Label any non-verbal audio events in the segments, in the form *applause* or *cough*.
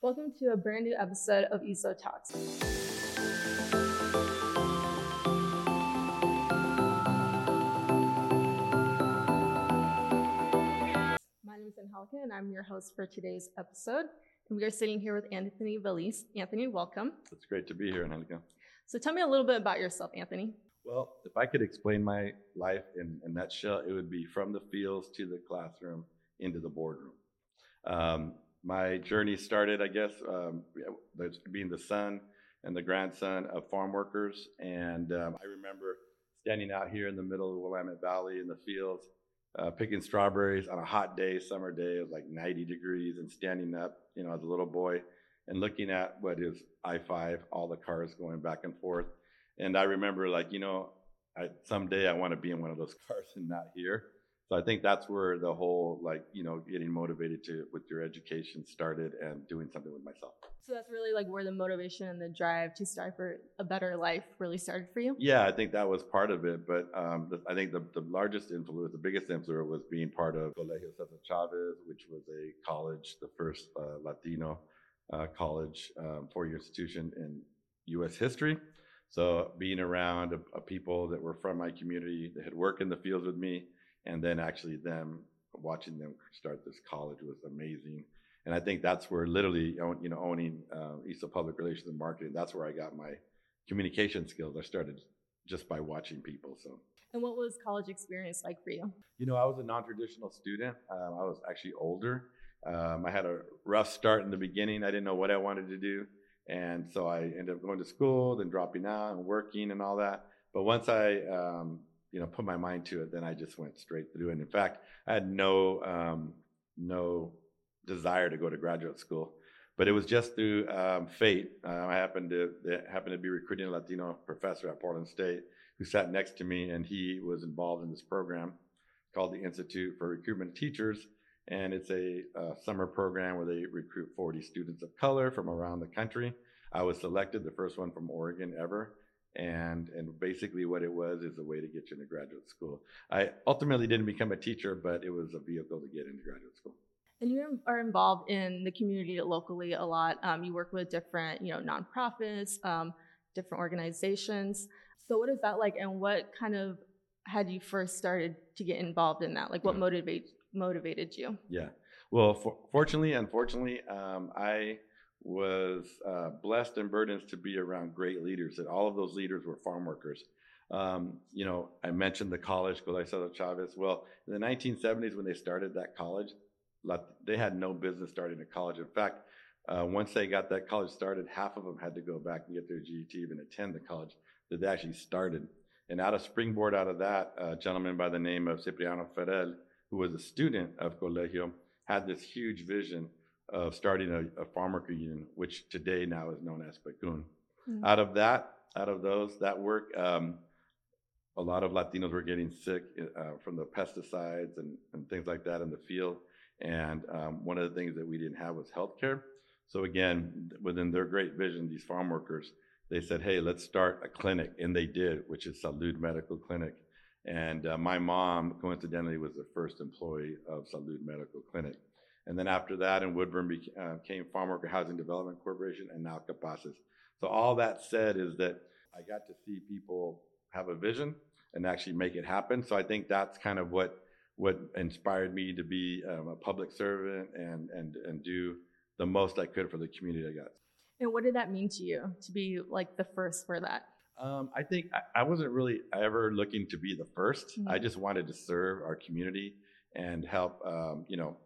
Welcome to a brand new episode of IZO Talks. My name is Angelica, and I'm your host for today's episode. And we are sitting here with Anthony Veliz. Anthony, welcome. It's great to be here, Angelica. So tell me a little bit about yourself, Anthony. Well, if I could explain my life in a nutshell, it would be from the fields to the classroom into the boardroom. Um, my journey started, I guess, um, being the son and the grandson of farm workers. And um, I remember standing out here in the middle of the Willamette Valley in the fields, uh, picking strawberries on a hot day, summer day, it was like 90 degrees, and standing up, you know, as a little boy and looking at what is I 5, all the cars going back and forth. And I remember, like, you know, I, someday I want to be in one of those *laughs* cars and not here. So I think that's where the whole like you know getting motivated to with your education started and doing something with myself. So that's really like where the motivation and the drive to strive for a better life really started for you. Yeah, I think that was part of it. But um, the, I think the, the largest influence, the biggest influence, was being part of Colegio Cesar Chavez, which was a college, the first uh, Latino uh, college, um, four-year institution in U.S. history. So being around a, a people that were from my community that had worked in the fields with me and then actually them watching them start this college was amazing. And I think that's where literally, you know, owning uh, IZO Public Relations and Marketing, that's where I got my communication skills. I started just by watching people. So. And what was college experience like for you? You know, I was a non-traditional student. Um, I was actually older. Um, I had a rough start in the beginning. I didn't know what I wanted to do, and so I ended up going to school, then dropping out and working and all that. But once I um, you know put my mind to it, then I just went straight through. And in fact, I had no um, no desire to go to graduate school, but it was just through um, fate. Uh, I happened to happened to be recruiting a Latino professor at Portland State who sat next to me, and he was involved in this program called the Institute for Recruitment Teachers. And it's a, a summer program where they recruit 40 students of color from around the country. I was selected, the first one from Oregon ever and and basically what it was is a way to get you into graduate school. I ultimately didn't become a teacher, but it was a vehicle to get into graduate school. And you are involved in the community locally a lot. Um, you work with different, you know, nonprofits, um, different organizations. So what is that like, and what kind of had you first started to get involved in that? Like, what motivated motivated you? Yeah. Well, for, fortunately, unfortunately, um, I was uh, blessed and burdened to be around great leaders. And all of those leaders were farm workers. Um, you know, I mentioned the college, Colegio Chavez. Well, in the 1970s, when they started that college, they had no business starting a college. In fact, uh, once they got that college started, half of them had to go back and get their GED to even attend the college that they actually started. And out of springboard out of that, a gentleman by the name of Cipriano Ferrel, who was a student of Colegio, had this huge vision of starting a, a farm worker union, which today now is known as PCUN. Mm-hmm. Out of that, out of those, that work, um, a lot of Latinos were getting sick uh, from the pesticides and, and things like that in the field. And um, one of the things that we didn't have was healthcare. So again, within their great vision, these farm workers, they said, "Hey, let's start a clinic," and they did, which is Salud Medical Clinic. And uh, my mom, coincidentally, was the first employee of Salud Medical Clinic. And then after that, in Woodburn uh, came Farm Worker Housing Development Corporation and now Capaces. So all that said is that I got to see people have a vision and actually make it happen. So I think that's kind of what what inspired me to be um, a public servant and and and do the most I could for the community I got. And what did that mean to you to be like the first for that? Um, I think I, I, wasn't really ever looking to be the 1st mm-hmm. I just wanted to serve our community and help, um, you know,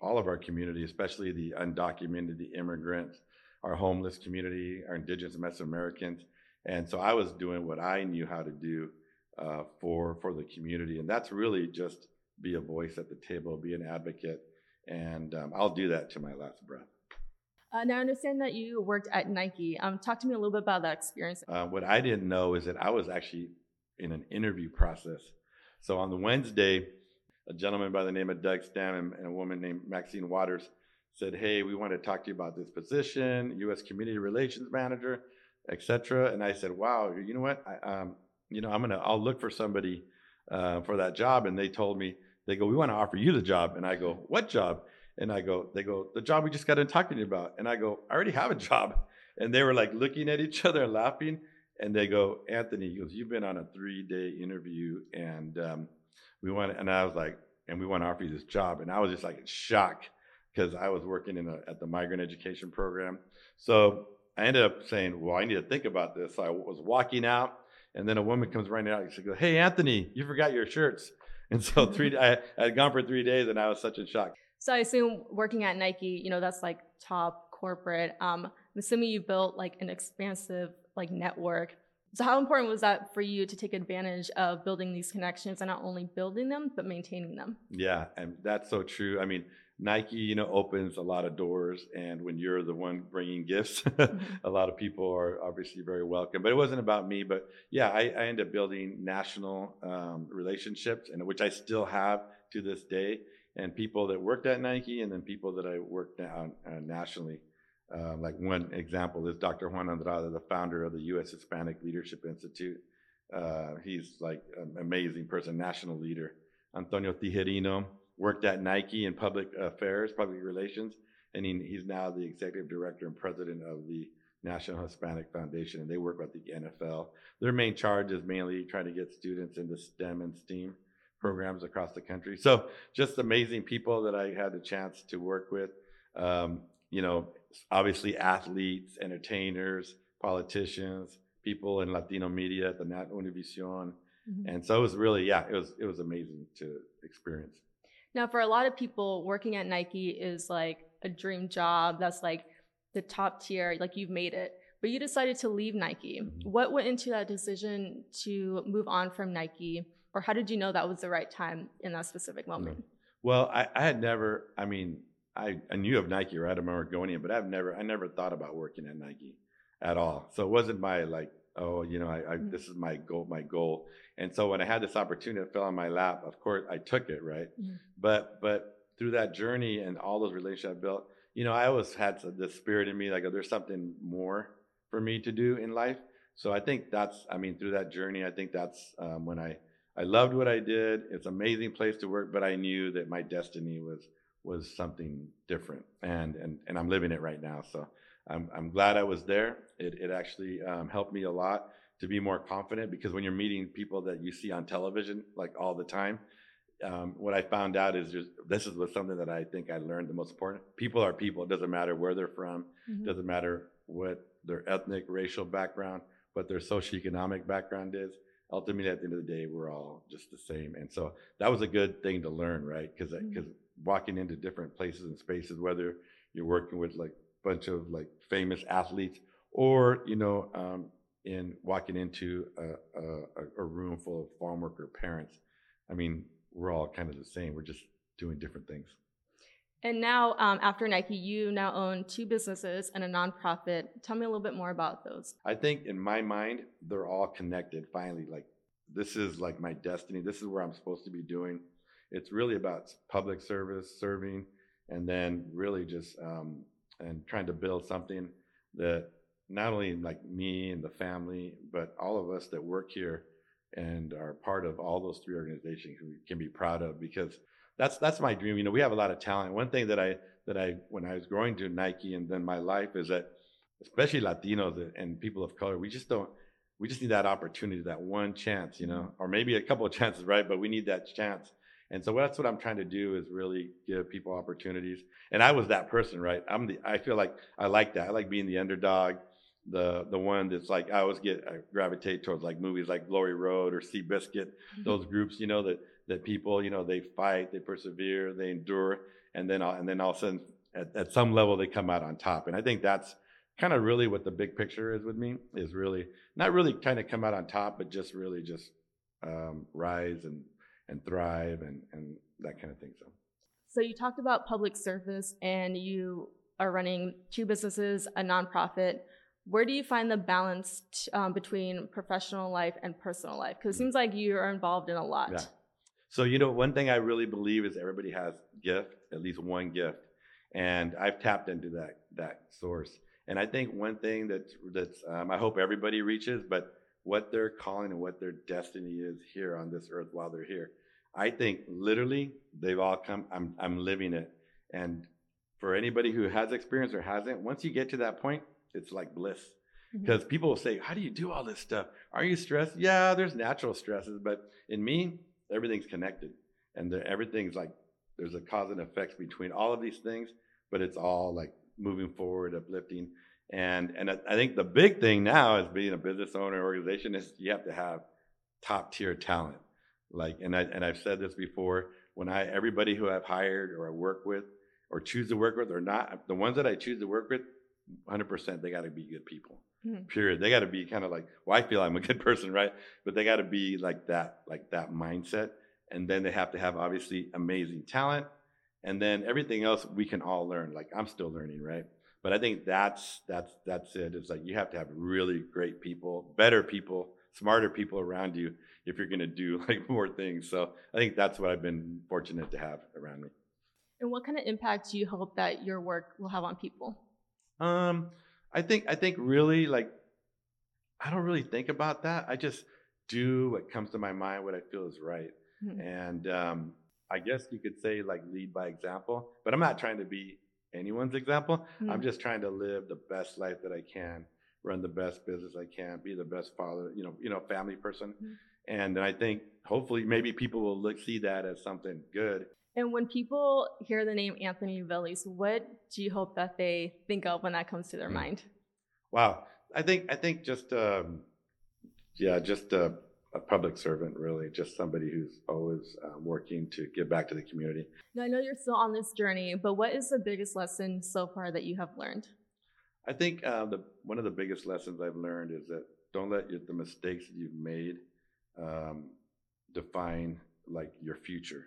all of our community, especially the undocumented, the immigrants, our homeless community, our indigenous Mesoamericans. And so I was doing what I knew how to do uh, for for the community, and that's really just be a voice at the table, be an advocate, and um, I'll do that to my last breath. Uh, now, I understand that you worked at Nike. Um, talk to me a little bit about that experience. Uh, what I didn't know is that I was actually in an interview process. So on the Wednesday, a gentleman by the name of Doug Stam and, a woman named Maxine Waters said, "Hey, we want to talk to you about this position, U.S. Community Relations Manager, etc." And I said, "Wow, you know what? I, um, you know, I'm gonna I'll look for somebody uh, for that job." And they told me they go, "We want to offer you the job," and I go, "What job?" And I go, they go, the job we just got in talking about. And I go, I already have a job. And they were like looking at each *laughs* other laughing. And they go, Anthony, he goes, you've been on a three day interview. And um, we want, and I was like, and we want to offer you this job. And I was just like in shock because I was working in a, at the migrant education program. So I ended up saying, well, I need to think about this. So I was walking out and then a woman comes running out and she goes, hey, Anthony, you forgot your shirts. *laughs* And so three, I, had gone for three days and I was such in shock. So I assume working at Nike, you know, that's like top corporate. Um, I'm assuming you built like an expansive like network. So how important was that for you to take advantage of building these connections and not only building them but maintaining them? Yeah, and that's so true. I mean, Nike, you know, opens a lot of doors, and when you're the one bringing gifts, *laughs* mm-hmm. a lot of people are obviously very welcome. But it wasn't about me. But yeah, I, I ended up building national um, relationships, and which I still have to this day, and people that worked at Nike, and then people that I worked on uh, nationally. Uh, like one example is Dr. Juan Andrade, the founder of the U.S. Hispanic Leadership Institute. Uh, he's like an amazing person, national leader. Antonio Tijerino worked at Nike in public affairs, public relations, and he, he's now the executive director and president of the National Hispanic Foundation, and they work with the NFL. Their main charge is mainly trying to get students into STEM and STEAM programs across the country. So just amazing people that I had the chance to work with. Um, you know, obviously athletes, entertainers, politicians, people in Latino media at the Nat Univision. Mm-hmm. And so it was really, yeah, it was it was amazing to experience. Now, for a lot of people, working at Nike is like a dream job. That's like the top tier, like you've made it. But you decided to leave Nike. Mm-hmm. What went into that decision to move on from Nike? Or how did you know that was the right time in that specific moment? Well, I, I had never, I mean, I, I knew of Nike, right? Going in, but I've never, I never thought about working at Nike at all. So it wasn't my like, oh, you know, I, I mm-hmm. this is my goal, my goal. And so when I had this opportunity that fell on my lap, of course I took it, right? Mm-hmm. But but through that journey and all those relationships I built, you know, I always had this spirit in me, like oh, there's something more for me to do in life. So I think that's, I mean, through that journey, I think that's um, when I I loved what I did. It's an amazing place to work, but I knew that my destiny was was something different, and and and I'm living it right now. So I'm I'm glad I was there. It it actually um, helped me a lot to be more confident because when you're meeting people that you see on television like all the time, um, what I found out is just this is was something that I think I learned the most important. People are people. It doesn't matter where they're from. Mm-hmm. Doesn't matter what their ethnic, racial background, what their socioeconomic background is. Ultimately, at the end of the day, we're all just the same. And so that was a good thing to learn, right? Because because mm-hmm. Walking into different places and spaces, whether you're working with like a bunch of like famous athletes or you know um, in walking into a, a, a room full of farm worker parents. I mean, we're all kind of the same. We're just doing different things. And now, um, after Nike, you now own two businesses and a nonprofit. Tell me a little bit more about those. I think in my mind, they're all connected. Finally, like this is like my destiny. This is where I'm supposed to be doing. It's really about public service, serving, and then really just um, and trying to build something that not only like me and the family, but all of us that work here and are part of all those three organizations can be proud of because that's that's my dream. You know, we have a lot of talent. One thing that I that I when I was growing to Nike and then my life is that especially Latinos and people of color, we just don't we just need that opportunity, that one chance, you know, or maybe a couple of *laughs* chances, right? But we need that chance. And so that's what I'm trying to do is really give people opportunities. And I was that person, right? I'm the I feel like I like that. I like being the underdog the the one that's like I always get I gravitate towards like movies like Glory Road or Seabiscuit, mm-hmm. those groups, you know, that that people, you know, they fight, they persevere, they endure, and then and then all of a sudden at, at some level they come out on top. And I think that's kind of really what the big picture is with me is really not really kind of come out on top, but just really just um, rise and and thrive and and that kind of thing. So. So you talked about public service, and you are running two businesses, a nonprofit where do you find the balance t- um, between professional life and personal life? Because it seems like you are involved in a lot. Yeah. So you know, one thing I really believe is everybody has gift, at least one gift, and I've tapped into that that source. And I think one thing that's that's um, I hope everybody reaches, but what their calling and what their destiny is here on this earth while they're here. I think literally they've all come. I'm I'm living it And for anybody who has experience or hasn't, once you get to that point, it's like bliss. Mm-hmm. Because people will say, How do you do all this stuff? Are you stressed? Yeah, there's natural stresses, but in me, everything's connected. And the, everything's like there's a cause and effect between all of these things, but it's all like moving forward, uplifting. And and I, think the big thing now as being a business owner organization is you have to have top tier talent. Like and I and I've said this before, when I everybody who I've hired or I work with or choose to work with or not, the ones that I choose to work with, 100% they got to be good people. Mhm. period. They got to be kind of like well i feel i'm a good *laughs* person right? But they got to be like that like that mindset. And then they have to have obviously amazing talent. And then everything else we can all learn. Like i'm still learning right but i think that's that's that's it it's like you have to have really great people better people smarter people around you if you're going to do *laughs* like more things so i think that's what i've been fortunate to have around me And what kind of impact do you hope that your work will have on people? Um, I think I think really like I don't really think about that. I just do what comes to my mind, what I feel is right. Mhm. And um, I guess you could say like lead by example, but I'm not trying to be anyone's example. I'm Mhm. just trying to live the best life that I can, run the best business I can, be the best father, you know, you know, family person. Mhm. And I think hopefully maybe people will look see that as something good. And when people hear the name Anthony Veliz, what do you hope that they think of when that comes to their Mm. mind? Wow. I think I think just um, yeah, just a, a public servant, really, just somebody who's always um, working to give back to the community. Now, I know you're still on this journey, but what is the biggest lesson so far that you have learned? I think uh, the one of the biggest lessons I've learned is that don't let your, the mistakes that you've made um, define like your future,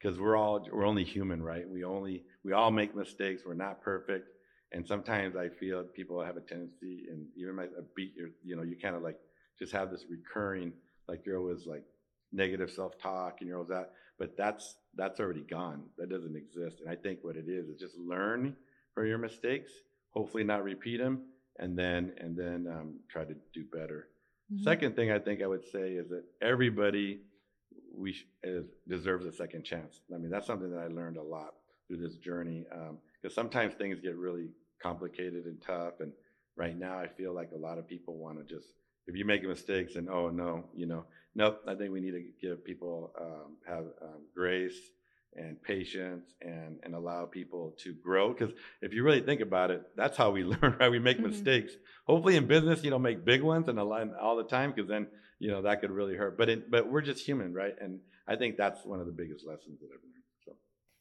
because we're all we're only human, right? We only we all make mistakes. We're not perfect, and sometimes I feel people have a tendency, and even my a beat your you know you kind of like just have this recurring like you're always like negative self talk and you're always that, but that's that's already gone. That doesn't exist, and I think what it is is just learn from your mistakes hopefully not repeat them and then and then um, try to do better Mhm. second thing i think i would say is that everybody we sh- is, deserves a second chance i mean that's something that i learned a lot through this journey because sometimes things get really complicated and tough and right now i feel like a lot of people want to just if you make mistakes and oh no you know nope i think we need to give people um, have um, grace and patience and and allow people to grow because if you really think about it that's how we *laughs* learn right? We make Mhm. mistakes. Hopefully in business you don't make big ones and all the time because then you know that could really hurt. But it, but we're just human right? And i think that's one of the biggest lessons that i've learned so.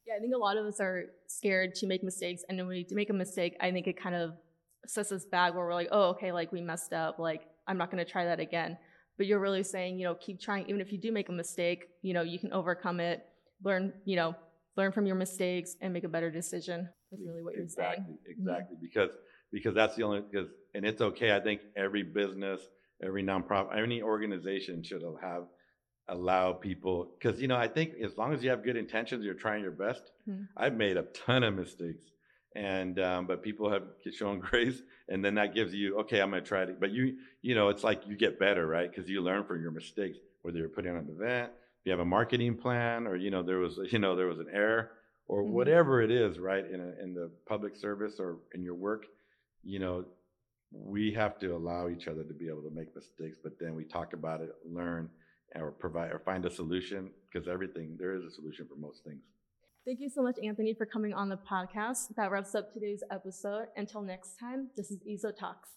Yeah, I think a lot of us are scared to make mistakes, and when we make a mistake, I think it kind of sets us back where we're like, oh, okay, like we messed up, like I'm not going to try that again. But you're really saying, you know, keep trying. Even if you do make a mistake, you know, you can overcome it, learn, you know, learn from your mistakes, and make a better decision. That's really what you're exactly saying. exactly because because that's the only because and it's okay i think every business every nonprofit any organization should have allow people because you know i think as long as you have good intentions you're trying your best Mhm. i've made a ton of mistakes and um, but people have shown *laughs* grace and then that gives you okay i'm going to try it but you you know it's like you get better right because you learn from your mistakes whether you're putting on an event if you have a marketing plan or you know there was *laughs* you know there was an error or Mhm. whatever it is right in a, in the public service or in your work you know we have to allow each other to be able to make mistakes but then we talk about it learn or provide or find a solution because everything there is a solution for most things Thank you so much, Anthony, for coming on the podcast. That wraps up today's episode. Until next time, this is IZO Talks.